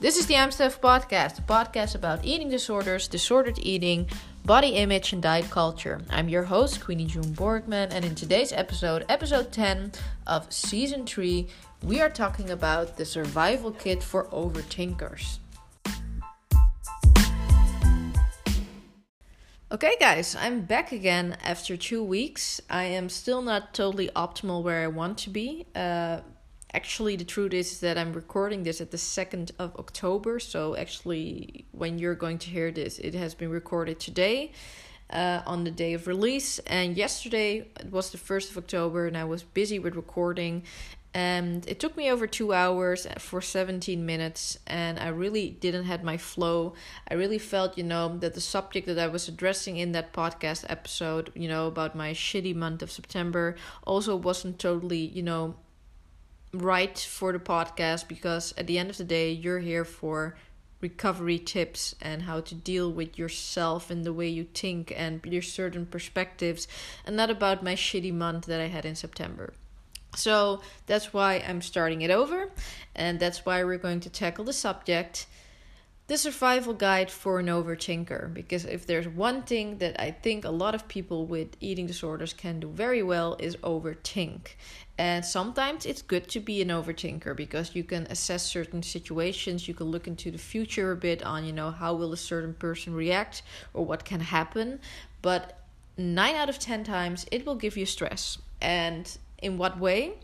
This is the I'm podcast, a podcast about eating disorders, disordered eating, body image, and diet culture. I'm your host, Queenie June Borgman, and in today's episode, episode 10 of season 3, we are talking about the survival kit for overthinkers. Okay, guys, I'm back again after two weeks. I am still not totally optimal where I want to be. Uh, actually the truth is that i'm recording this at the 2nd of october so actually when you're going to hear this it has been recorded today uh, on the day of release and yesterday it was the 1st of october and i was busy with recording and it took me over two hours for 17 minutes and i really didn't have my flow. I really felt you know that the subject that i was addressing in that podcast episode you know about my shitty month of september also wasn't totally you know right for the podcast because at the end of the day, you're here for recovery tips and how to deal with yourself and the way you think and your certain perspectives, and not about my shitty month that I had in September. So that's why I'm starting it over, and that's why we're going to tackle the subject the survival guide for an overthinker. Because if there's one thing that i think a lot of people with eating disorders can do very well is overthink. And sometimes it's good to be an overthinker because you can assess certain situations you can look into the future a bit on you know how will a certain person react or what can happen. But 9 out of 10 times it will give you stress. And in what way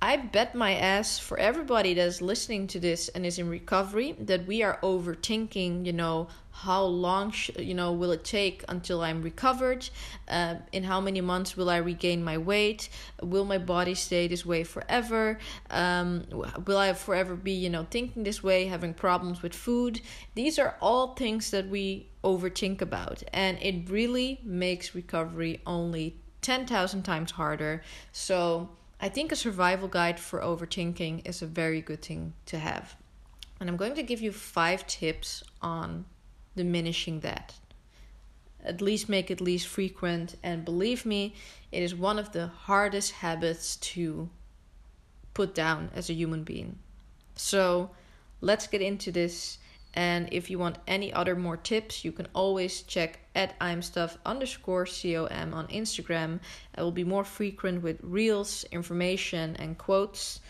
I bet my ass for everybody that's listening to this and is in recovery that we are overthinking, you know, how long, sh- you know, will it take until I'm recovered? Uh, in how many months will I regain my weight? Will my body stay this way forever? Um, will I forever be, you know, thinking this way, having problems with food? These are all things that we overthink about, and it really makes recovery only 10,000 times harder. So, I think a survival guide for overthinking is a very good thing to have. And I'm going to give you five tips on diminishing that. At least make it least frequent. And believe me, it is one of the hardest habits to put down as a human being. So let's get into this and if you want any other more tips, you can always check at imstuff underscore com on Instagram. I will be more frequent with reels, information, and quotes.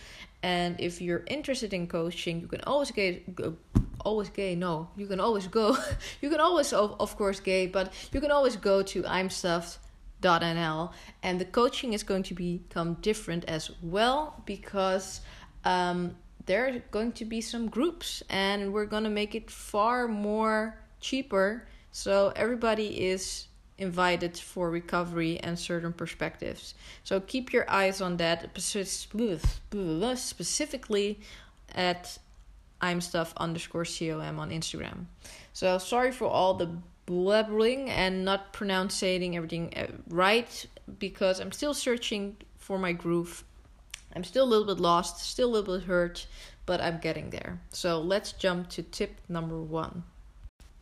And if you're interested in coaching, you can always get always gay. No, you can always go. you can always, of, course, gay, but you can always go to imstuff.nl, and the coaching is going to become different as well because. Um, there are going to be some groups and we're going to make it far more cheaper. So everybody is invited for recovery and certain perspectives. So keep your eyes on that specifically at i'm stuff underscore com on instagram. So sorry for all the blabbering and not pronouncing everything uh, right because i'm still searching for my groove I'm still a little bit lost, still a little bit hurt, but I'm getting there. So let's jump to tip number one.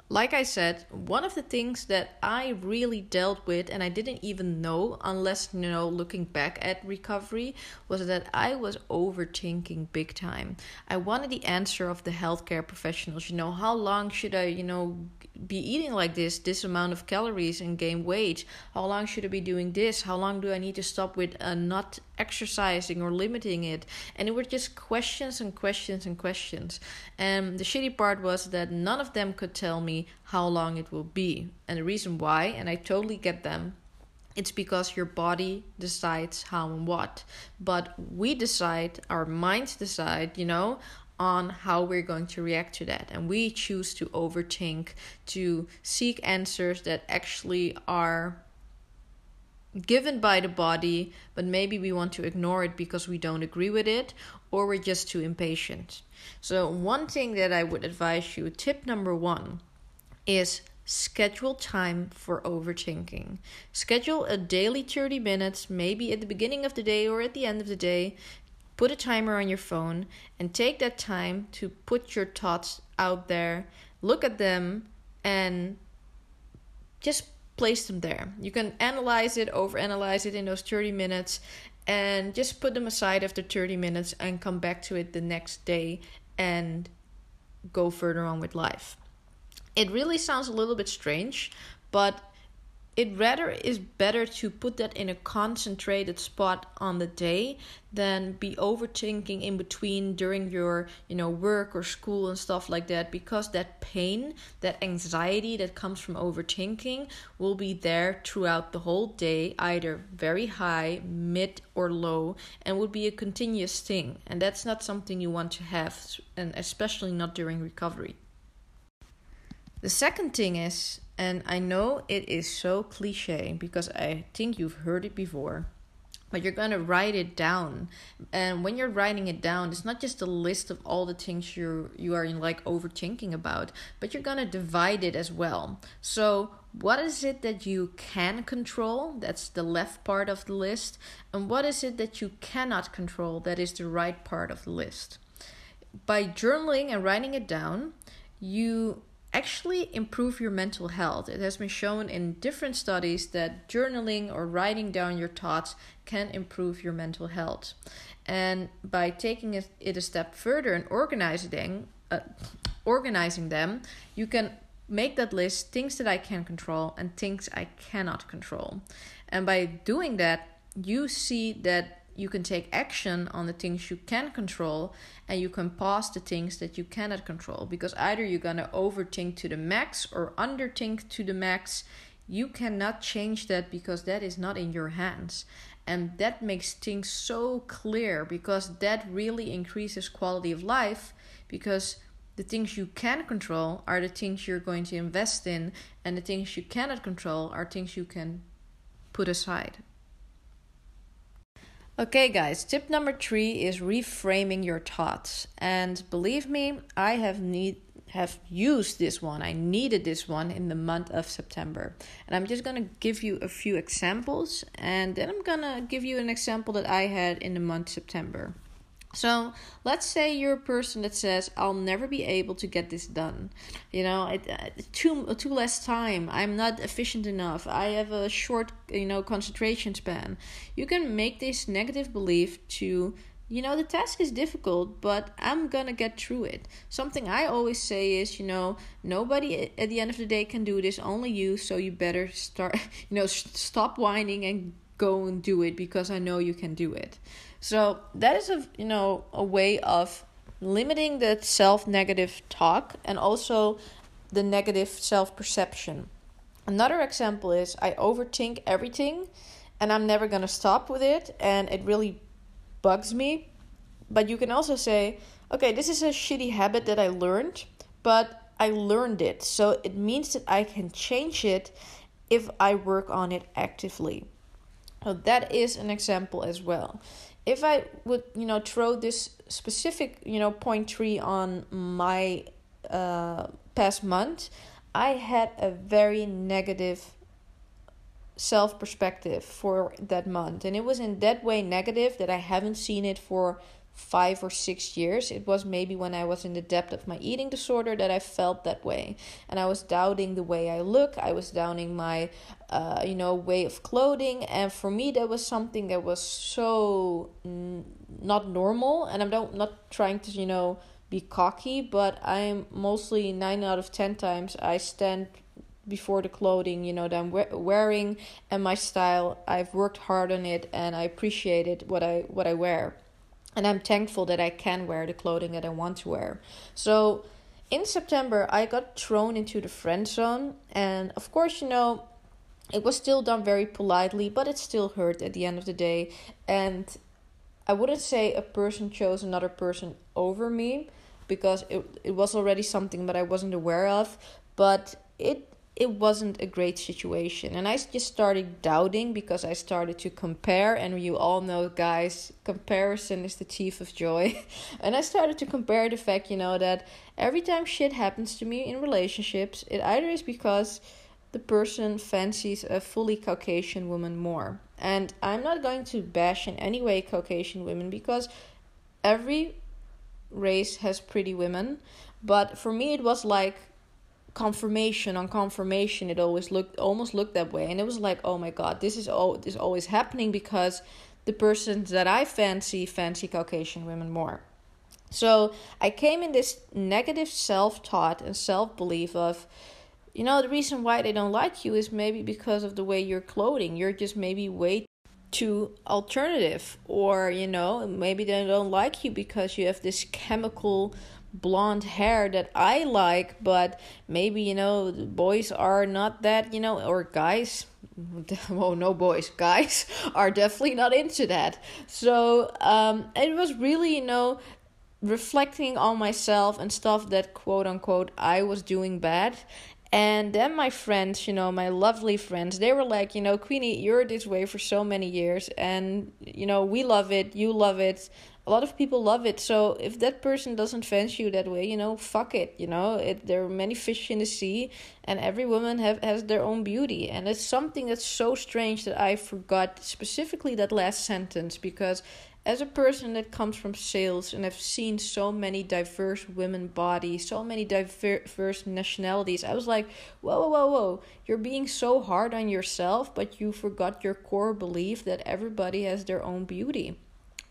Like I said, one of the things that I really dealt with and I didn't even know unless, you know, looking back at recovery was that I was overthinking big time. I wanted the answer of the healthcare professionals, you know, how long should I, you know, be eating like this, this amount of calories and gain weight? How long should I be doing this? How long do I need to stop with uh, not exercising or limiting it? And it were just questions and questions and questions. And the shitty part was that none of them could tell me how long it will be. And the reason why, and I totally get them, it's because your body decides how and what. But we decide, our minds decide, you know, on how we're going to react to that. And we choose to overthink, to seek answers that actually are given by the body, but maybe we want to ignore it because we don't agree with it or we're just too impatient. So, one thing that I would advise you tip number one is schedule time for overthinking. Schedule a daily 30 minutes, maybe at the beginning of the day or at the end of the day, Put a timer on your phone and take that time to put your thoughts out there, look at them, and just place them there. You can analyze it, overanalyze it in those 30 minutes, and just put them aside after 30 minutes and come back to it the next day and go further on with life. It really sounds a little bit strange, but it rather is better to put that in a concentrated spot on the day than be overthinking in between during your you know work or school and stuff like that because that pain that anxiety that comes from overthinking will be there throughout the whole day either very high mid or low and would be a continuous thing. And that's not something you want to have and especially not during recovery. The second thing is and I know it is so cliche because I think you've heard it before, but you're going to write it down. And when you're writing it down, it's not just a list of all the things you you are in like overthinking about, but you're going to divide it as well. So, what is it that you can control? That's the left part of the list. And what is it that you cannot control? That is the right part of the list. By journaling and writing it down, you actually improve your mental health. It has been shown in different studies that journaling or writing down your thoughts can improve your mental health. And by taking it, a step further and organizing, uh, organizing them, you can make that list things that I can control and things I cannot control. And by doing that, you see that you can take action on the things you can control and you can pause the things that you cannot control. Because either you're going to overthink to the max or underthink to the max. You cannot change that because that is not in your hands. And that makes things so clear because that really increases quality of life because the things you can control are the things you're going to invest in and the things you cannot control are things you can put aside Okay, guys, tip number three is reframing your thoughts. And believe me, I have need have used this one. I needed this one in the month of September. And I'm just gonna give you a few examples, and then I'm gonna give you an example that I had in the month September. So let's say you're a person that says, "I'll never be able to get this done." You know, it, uh, too too less time. I'm not efficient enough. I have a short, you know, concentration span. You can make this negative belief to you know the task is difficult but i'm gonna get through it something i always say is you know nobody at the end of the day can do this only you so you better start you know stop whining and go and do it because i know you can do it so that is a you know a way of limiting the self negative talk and also the negative self perception. Another example is I overthink everything and I'm never going to stop with it and it really bugs me. But you can also say, okay, this is a shitty habit that I learned, but I learned it. So it means that I can change it if I work on it actively. So that is an example as well if I would, you know, throw this specific, you know, point three on my uh, past month, I had a very negative self perspective for that month. And it was in that way negative that I haven't seen it for five or six years. It was maybe when I was in the depth of my eating disorder that I felt that way. And I was doubting the way I look. I was doubting my, uh, you know, way of clothing. And for me, that was something that was so n- not normal. And I'm not, not trying to, you know, be cocky, but I'm mostly nine out of ten times I stand before the clothing you know that I'm wearing and my style I've worked hard on it and I appreciate it what I what I wear and I'm thankful that I can wear the clothing that I want to wear. So in September, I got thrown into the friend zone, and of course, you know, it was still done very politely, but it still hurt at the end of the day. And I wouldn't say a person chose another person over me because it, it was already something that I wasn't aware of, but it it wasn't a great situation. And I just started doubting because I started to compare. And you all know, guys, comparison is the thief of joy. and I started to compare the fact, you know, that every time shit happens to me in relationships, it either is because the person fancies a fully Caucasian woman more. And I'm not going to bash in any way Caucasian women because every race has pretty women. But for me, it was like confirmation on confirmation it always looked almost looked that way and it was like oh my god this is all is always happening because the persons that i fancy fancy caucasian women more So I came in this negative self taught and self belief of, you know, the reason why they don't like you is maybe because of the way you're clothing. You're just maybe way too alternative, or, you know, maybe they don't like you because you have this chemical blonde hair that I like, but maybe, you know, boys are not that, you know, or guys, oh no boys guys are definitely not into that so um it was really you know reflecting on myself and stuff that quote unquote I was doing bad. And then my friends, you know, my lovely friends, they were like, you know, Queenie, you're this way for so many years, and you know, we love it, you love it, a lot of people love it. So if that person doesn't fancy you that way, you know, fuck it. You know, it, there are many fish in the sea, and every woman have has their own beauty. And it's something that's so strange that I forgot specifically that last sentence because as a person that comes from sales and have seen so many diverse women bodies, so many diverse nationalities, I was like, whoa, whoa, whoa, whoa, you're being so hard on yourself, but you forgot your core belief that everybody has their own beauty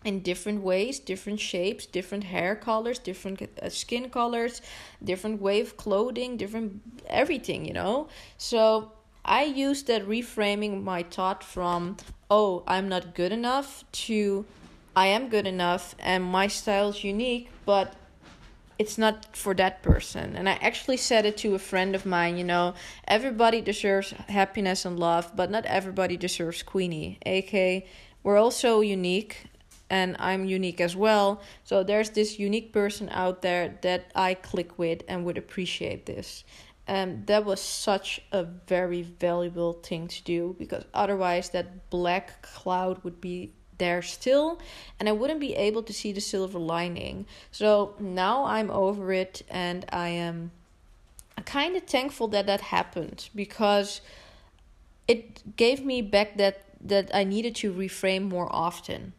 in different ways, different shapes, different hair colors, different uh, skin colors, different way of clothing, different everything, you know? So I used that reframing my thought from, oh, I'm not good enough to I am good enough and my style is unique, but it's not for that person. And I actually said it to a friend of mine, you know, everybody deserves happiness and love, but not everybody deserves Queenie. AK, we're all so unique and I'm unique as well. So there's this unique person out there that I click with and would appreciate this. And that was such a very valuable thing to do because otherwise that black cloud would be there still and I wouldn't be able to see the silver lining. So now I'm over it and I am kind of thankful that that happened because it gave me back that that I needed to reframe more often.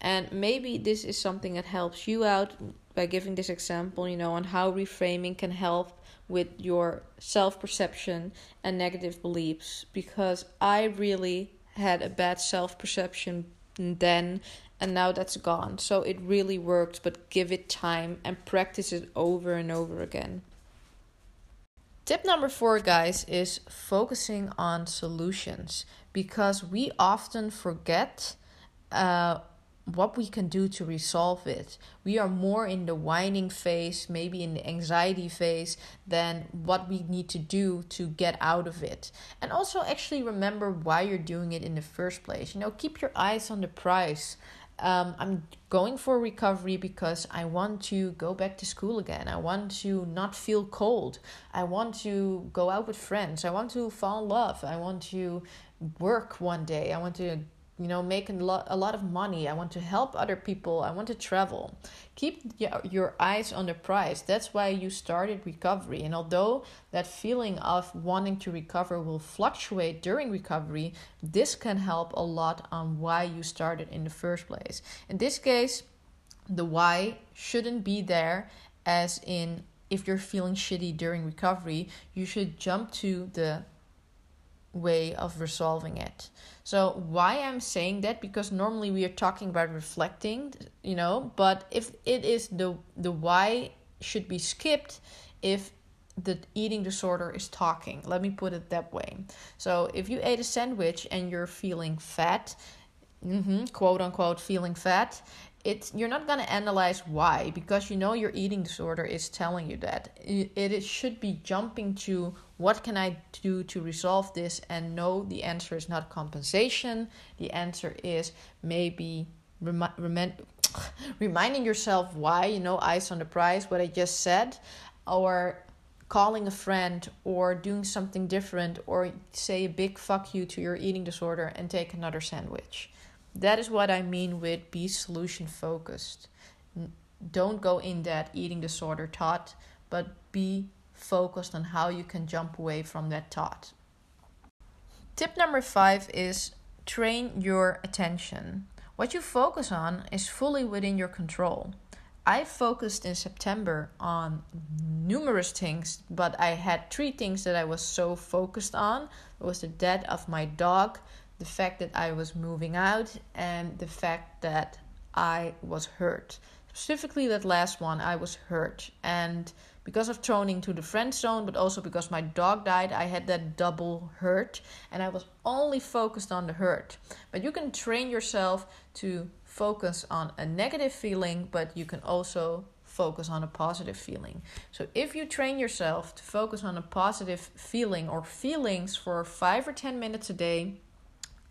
And maybe this is something that helps you out by giving this example, you know, on how reframing can help with your self perception and negative beliefs because I really had a bad self perception then and now that's gone. So it really works, but give it time and practice it over and over again. Tip number four, guys, is focusing on solutions because we often forget uh, what we can do to resolve it. We are more in the whining phase, maybe in the anxiety phase, than what we need to do to get out of it. And also, actually, remember why you're doing it in the first place. You know, keep your eyes on the prize. Um, I'm going for recovery because I want to go back to school again. I want to not feel cold. I want to go out with friends. I want to fall in love. I want to work one day. I want to you know make a lot, a lot of money. I want to help other people. I want to travel. Keep your eyes on the prize. That's why you started recovery. And although that feeling of wanting to recover will fluctuate during recovery this can help a lot on why you started in the first place. In this case the why shouldn't be there as in if you're feeling shitty during recovery you should jump to the way of resolving it. So why I'm saying that because normally we are talking about reflecting, you know, but if it is the the why should be skipped if the eating disorder is talking. Let me put it that way. So if you ate a sandwich and you're feeling fat, mm-hmm, quote unquote feeling fat, it's you're not going to analyze why because you know your eating disorder is telling you that. It, it should be jumping to what can i do to resolve this? And no the answer is not compensation. The answer is maybe remi- remi- reminding yourself why you know eyes on the prize what i just said. Or calling a friend or doing something different or say a big fuck you to your eating disorder and take another sandwich that is what I mean with be solution focused. Don't go in that eating disorder thought, but be focused on how you can jump away from that thought. Tip number five is train your attention. What you focus on is fully within your control. I focused in September on numerous things, but I had three things that I was so focused on. It was the death of my dog, the fact that I was moving out and the fact that I was hurt. specifically that last one, I was hurt. And because of throning to the friend zone, but also because my dog died, I had that double hurt. And I was only focused on the hurt. But you can train yourself to focus on a negative feeling, but you can also focus on a positive feeling. So if you train yourself to focus on a positive feeling or feelings for five or 10 minutes a day,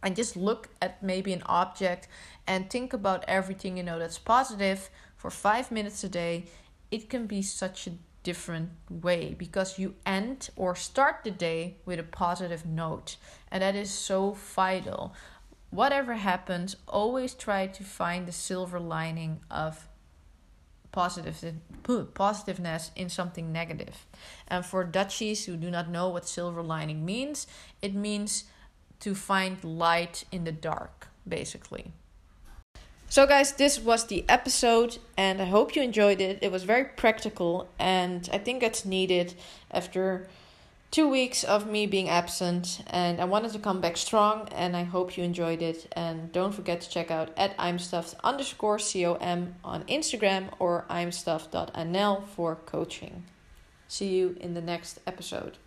and just look at maybe an object and think about everything you know that's positive for five minutes a day, it can be such a different way because you end or start the day with a positive note, and that is so vital. Whatever happens, always try to find the silver lining of positive positiveness in something negative. And for Dutchies who do not know what silver lining means, it means to find light in the dark, basically. So, guys, this was the episode, and I hope you enjoyed it. It was very practical, and I think it's needed after two weeks of me being absent. And I wanted to come back strong, and I hope you enjoyed it. And don't forget to check out at I'm underscore com on Instagram or I'm for coaching. See you in the next episode.